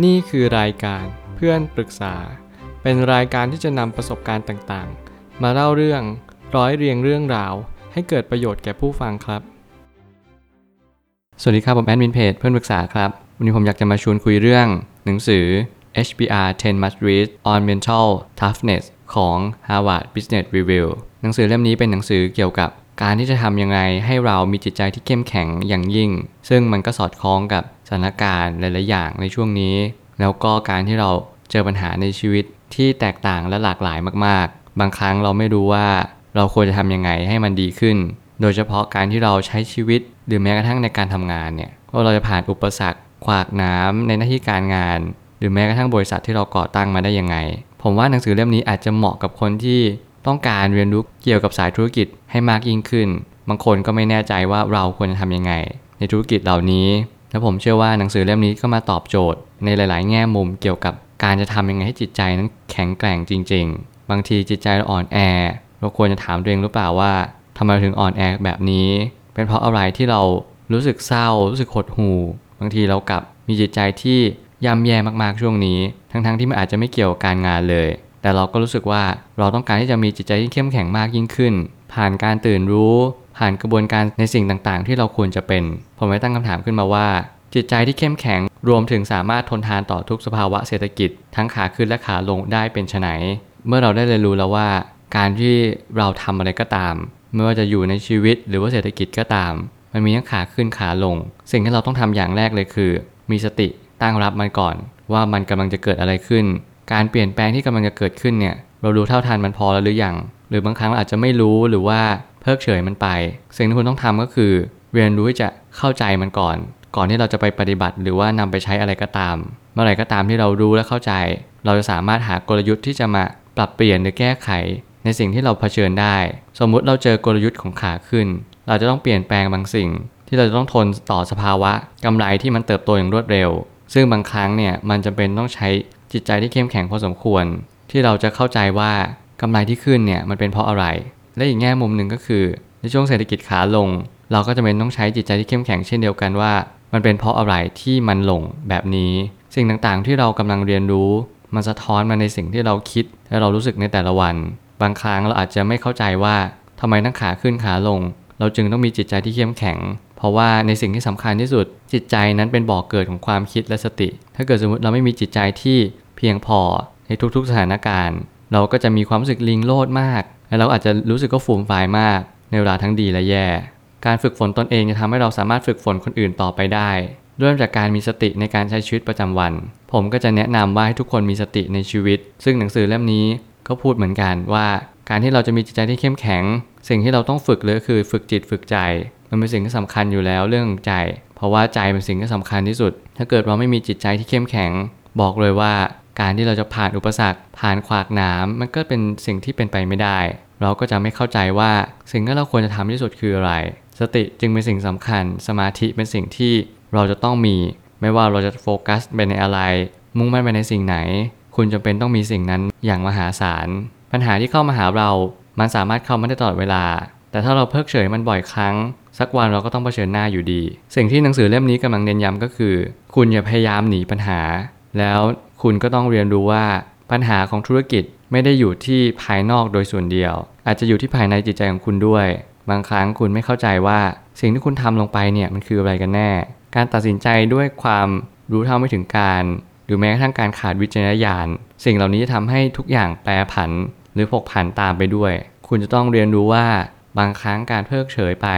นี่คือรายการเพื่อนปรึกษา เป็นรายการที่จะนำประสบการณ์ต่างๆ มาเล่าเรื่องร้อยเรียงเรื่องราว ให้เกิดประโยชน์แก่ผู้ฟังครับ สวัสดีครับผมแอดมินเพจเพื่อนปรึกษาครับ วันนี้ผมอยากจะมาชวนคุยเรื่อง หนังสือ HBR 10 Must Read on Mental Toughness ของ Harvard Business Review หนังสือเล่มนี้เป็นหนังสือเกี่ยวกับ การที่จะทำยังไงให้เรามีจิตใจที่เข้มแข็งอย่างยิ่ง ซึ่งมันก็สอดคล้องกับสถานการณ์หลาย ๆ อย่างในช่วงนี้ แล้วก็การที่เราเจอปัญหาในชีวิตที่แตกต่างและหลากหลายมาก ๆ บางครั้งเราไม่รู้ว่าเราควรจะทำยังไงให้มันดีขึ้น โดยเฉพาะการที่เราใช้ชีวิต หรือแม้กระทั่งในการทำงานเนี่ยว่าเราจะผ่านอุปสรรค ขวากน้ำในหน้าที่การงาน หรือแม้กระทั่งบริษัทที่เราก่อตั้งมาได้ยังไง ผมว่าหนังสือเล่มนี้อาจจะเหมาะกับคนที่ ต้องการเรียนรู้เกี่ยวกับสายธุรกิจให้มากยิ่งขึ้น บางคนก็ไม่แน่ใจว่าเราควรจะทำยังไง ในธุรกิจเหล่านี้ และผมเชื่อว่าหนังสือเล่มนี้ก็มาตอบโจทย์ ในหลาย ๆ แง่มุมเกี่ยวกับการจะทำยังไงให้จิตใจนั้นแข็งแกร่งจริง ๆ บางทีจิตใจเราอ่อนแอ เราควรจะถามตัวเองหรือเปล่าว่าทำไมถึงอ่อนแอแบบนี้ เป็นเพราะอะไรที่เรารู้สึกเศร้า รู้สึกหดหู่ บางทีเรากลับมีจิตใจที่ย่ำแย่มากๆช่วงนี้ ทั้งๆที่มันอาจจะไม่เกี่ยวกับการงานเลย แต่เราก็รู้สึกว่าเราต้องการที่จะมีจิตใจที่เข้มแข็งมากยิ่งขึ้น ผ่านการตื่นรู้ ผ่านกระบวนการในสิ่งต่างๆ ที่เราควรจะเป็น ผมเลยตั้งคำถามขึ้นมาว่า จิตใจที่เข้มแข็งรวมถึงสามารถทนทานต่อทุกสภาวะเศรษฐกิจ ทั้งขาขึ้นและขาลงได้เป็นไนเมื่อเราได้เรียนรู้แล้วว่า การที่เราทำอะไรก็ตาม ไม่ว่าจะอยู่ในชีวิตหรือว่าเศรษฐกิจก็ตาม มันมีทั้งขาขึ้นขาลง สิ่งที่เราต้องทำอย่างแรกเลยคือ มีสติตั้งรับมันก่อน ว่ามันกำลังจะเกิดอะไรขึ้น การเปลี่ยนแปลงที่กำลังจะเกิดขึ้นเนี่ยเรารู้เท่าทันมันพอแล้วหรือยังหรือบางครั้งเราอาจจะไม่รู้หรือว่าเพิกเฉยมันไป สิ่งที่คุณต้องทำก็คือ เรียนรู้ที่จะเข้าใจมันก่อน ก่อนที่เราจะไปปฏิบัติ หรือว่านำไปใช้อะไรก็ตาม เมื่อไหร่ก็ตามที่เรารู้และเข้าใจ เราจะสามารถหากลยุทธ์ที่จะมาปรับเปลี่ยนหรือแก้ไข ในสิ่งที่เราเผชิญได้ สมมุติเราเจอกลยุทธ์ของขาขึ้น เราจะต้องเปลี่ยนแปลงบางสิ่ง ที่เราจะต้องทนต่อสภาวะกำไรที่มันเติบโตอย่างรวดเร็ว ซึ่งบางครั้งเนี่ยมันจะเป็นต้องใช้ จิตใจที่เข้มแข็งพอสมควร ที่เราจะเข้าใจว่ากำไรที่ขึ้นเนี่ยมันเป็นเพราะอะไร และอีกแง่มุมหนึ่งก็คือ ในช่วงเศรษฐกิจขาลง เราก็จะเป็นต้องใช้จิตใจที่เข้มแข็งเช่นเดียวกันว่า มันเป็นเพราะอะไรที่มันลงแบบนี้ สิ่งต่างๆ ที่เรากำลังเรียนรู้ มันสะท้อนมาในสิ่งที่เราคิด และเรารู้สึกในแต่ละวัน บางครั้งเราอาจจะไม่เข้าใจว่าทำไมทั้งขาขึ้นขาลง เราจึงต้องมีจิตใจที่เข้มแข็ง เพราะว่าในสิ่งที่สำคัญที่สุด จิตใจนั้นเป็นบ่อกเกิดของความคิดและสติ ถ้าเกิดสมมติเราไม่มีจิตใจที่เพียงพอในทุกๆสถานการณ์ เราก็จะมีความรู้สึกลิงโลดมาก และเราอาจจะรู้สึกก็ฟูมฟายมาก ในเวลาทั้งดีและแย่ การฝึกฝนตนเองจะทำให้เราสามารถฝึกฝนคนอื่นต่อไปได้เริ่มจากการมีสติในการใช้ชีวิตประจำวัน ผมก็จะแนะนำว่าให้ทุกคนมีสติในชีวิต ซึ่งหนังสือเล่มนี้ก็พูดเหมือนกันว่า การที่เราจะมีจิตใจที่เข้มแข็ง สิ่งที่เราต้องฝึกเลยคือฝึกจิตฝึกใจ มันเป็นสิ่งที่สำคัญอยู่แล้วเรื่องใจ เพราะว่าใจเป็นสิ่งที่สำคัญที่สุด ถ้าเกิดเราไม่มีจิตใจที่เข้มแข็ง บอกเลยว่าการที่เราจะผ่านอุปสรรค ผ่านขวากน้ำมันก็เป็นสิ่งที่เป็นไปไม่ได้ เราก็จะไม่เข้าใจว่าสิ่งที่เราควรจะทำที่สุดคืออะไร สติจึงเป็นสิ่งสำคัญ สมาธิเป็นสิ่งที่เราจะต้องมี ไม่ว่าเราจะโฟกัสไปในอะไร มุ่งมั่นไปในสิ่งไหน คุณจำเป็นต้องมีสิ่งนั้นอย่างมหาศาล ปัญหาที่เข้ามาหาเรา มันสามารถเข้ามาได้ตลอดเวลา แต่ถ้าเราเพิกเฉยมันบ่อยครั้ง สักวันเราก็ต้องเผชิญหน้าอยู่ดี สิ่งที่หนังสือเล่มนี้กำลังเน้นย้ำก็คือ คุณอย่าพยายามหนีปัญหา แล้วคุณก็ต้องเรียนรู้ว่าปัญหาของธุรกิจไม่ได้อยู่ที่ภายนอกโดยส่วนเดียว อาจจะอยู่ที่ภายในจิตใจของคุณด้วย บางครั้งคุณไม่เข้าใจว่าสิ่งที่คุณทำลงไปเนี่ยมันคืออะไรกันแน่ การตัดสินใจด้วยความรู้เท่าไม่ถึงการ หรือแม้กระทั่งการขาดวิจารณญาณ สิ่งเหล่านี้จะทำให้ทุกอย่างแปรผัน หรือผกผันตามไปด้วย คุณจะต้องเรียนรู้ว่าบางครั้งการเพิกเฉยไป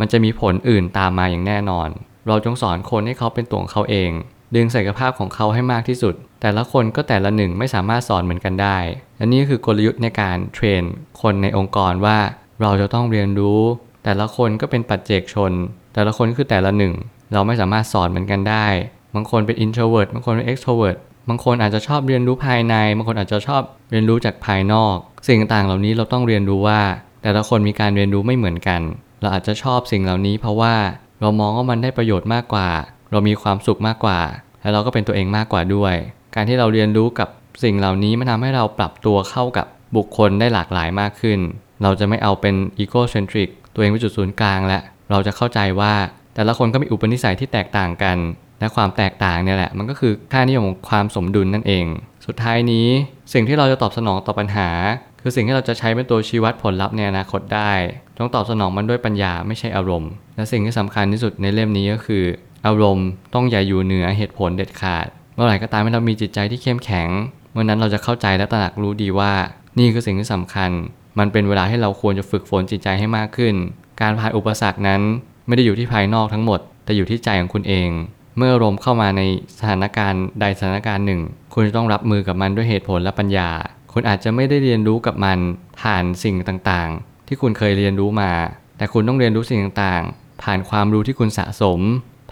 มันจะมีผลอื่นตามมาอย่างแน่นอน เราจงสอนคนให้เขาเป็นตัวของเขาเอง ดึงศักยภาพของเขาให้มากที่สุด แต่ละคนก็แต่ละหนึ่งไม่สามารถสอนเหมือนกันได้ และนี่คือกลยุทธ์ในการเทรน คนในองค์กรว่าเราจะต้องเรียนรู้ แต่ละคนก็เป็นปัจเจกชน แต่ละคนคือแต่ละหนึ่ง เราไม่สามารถสอนเหมือนกันได้ บางคนเป็น introvert บางคนเป็น extrovert บางคนอาจจะชอบเรียนรู้ภายใน บางคนอาจจะชอบเรียนรู้จากภายนอก สิ่งต่างเหล่านี้เราต้องเรียนรู้ว่า แต่ละคนมีการเรียนรู้ไม่เหมือนกัน เราอาจจะชอบสิ่งเหล่านี้เพราะว่าเรามองว่ามันได้ประโยชน์มากกว่า เรามีความสุขมากกว่า และเราก็เป็นตัวเองมากกว่าด้วย การที่เราเรียนรู้กับสิ่งเหล่านี้มันทาให้เราปรับตัวเข้ากับบุคคลได้หลากหลายมากขึ้น เราจะไม่เอาเป็น egocentric ตัวเองเป็นจุดศูนย์กลางและ เราจะเข้าใจว่าแต่ละคนก็มีอุปนิสัยที่แตกต่างกัน และความแตกต่างเนี่ยแหละ มันก็คือค่านิยมของความสมดุลนั่นเอง สุดท้ายนี้ สิ่งที่เราจะตอบสนองต่อปัญหา คือสิ่งที่เราจะใช้เป็นตัวชี้วัดผลลัพธ์ในอนาคตได้ ต้องตอบสนองมันด้วยปัญญาไม่ใช่อารมณ์ และสิ่งที่สำคัญที่สุดในเล่มนี้ก็คือ อารมณ์ต้องอย่าอยู่เหนือเหตุผลเด็ดขาด เมื่อไหร่ก็ตามที่เรามีจิตใจที่เข้มแข็ง เมื่อนั้นเราจะเข้าใจและตระหนักรู้ดีว่า นี่คือสิ่งที่สำคัญ มันเป็นเวลาที่เราควรจะฝึกฝนจิตใจให้มากขึ้น การผ่านอุปสรรคนั้นไม่ได้อยู่ที่ภายนอกทั้งหมด แต่อยู่ที่ใจของคุณเอง เมื่ออารมณ์เข้ามาในสถานการณ์ใดสถานการณ์หนึ่ง คุณจะต้องรับมือกับมันด้วยเหตุผลและปัญญา คุณอาจจะไม่ได้เรียนรู้กับมันผ่านสิ่งต่างๆ ที่คุณเคยเรียนรู้มา แต่คุณต้องเรียนรู้สิ่งต่างๆ ผ่านความรู้ที่คุณสะสม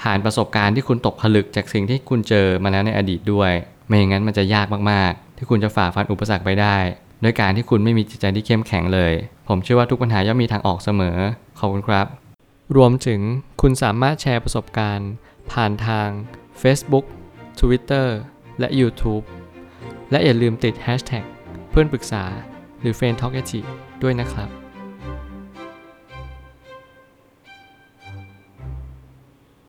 ผ่านประสบการณ์ที่คุณตกผลึกจากสิ่งที่คุณเจอมาแล้วในอดีตด้วย ไม่อย่างนั้นมันจะยากมากๆ ที่คุณจะฝ่าฟันอุปสรรคไปได้ด้วยการที่คุณไม่มีจิตใจที่เข้มแข็งเลย ผมเชื่อว่าทุกปัญหาย่อมมีทางออกเสมอ ขอบคุณครับ รวมถึงคุณสามารถแชร์ประสบการณ์ ผ่านทาง Facebook Twitter และ YouTube และอย่าลืมติด Hashtag เพื่อนปรึกษาหรือ f r ร e n d t a l k a ด้วยนะครับ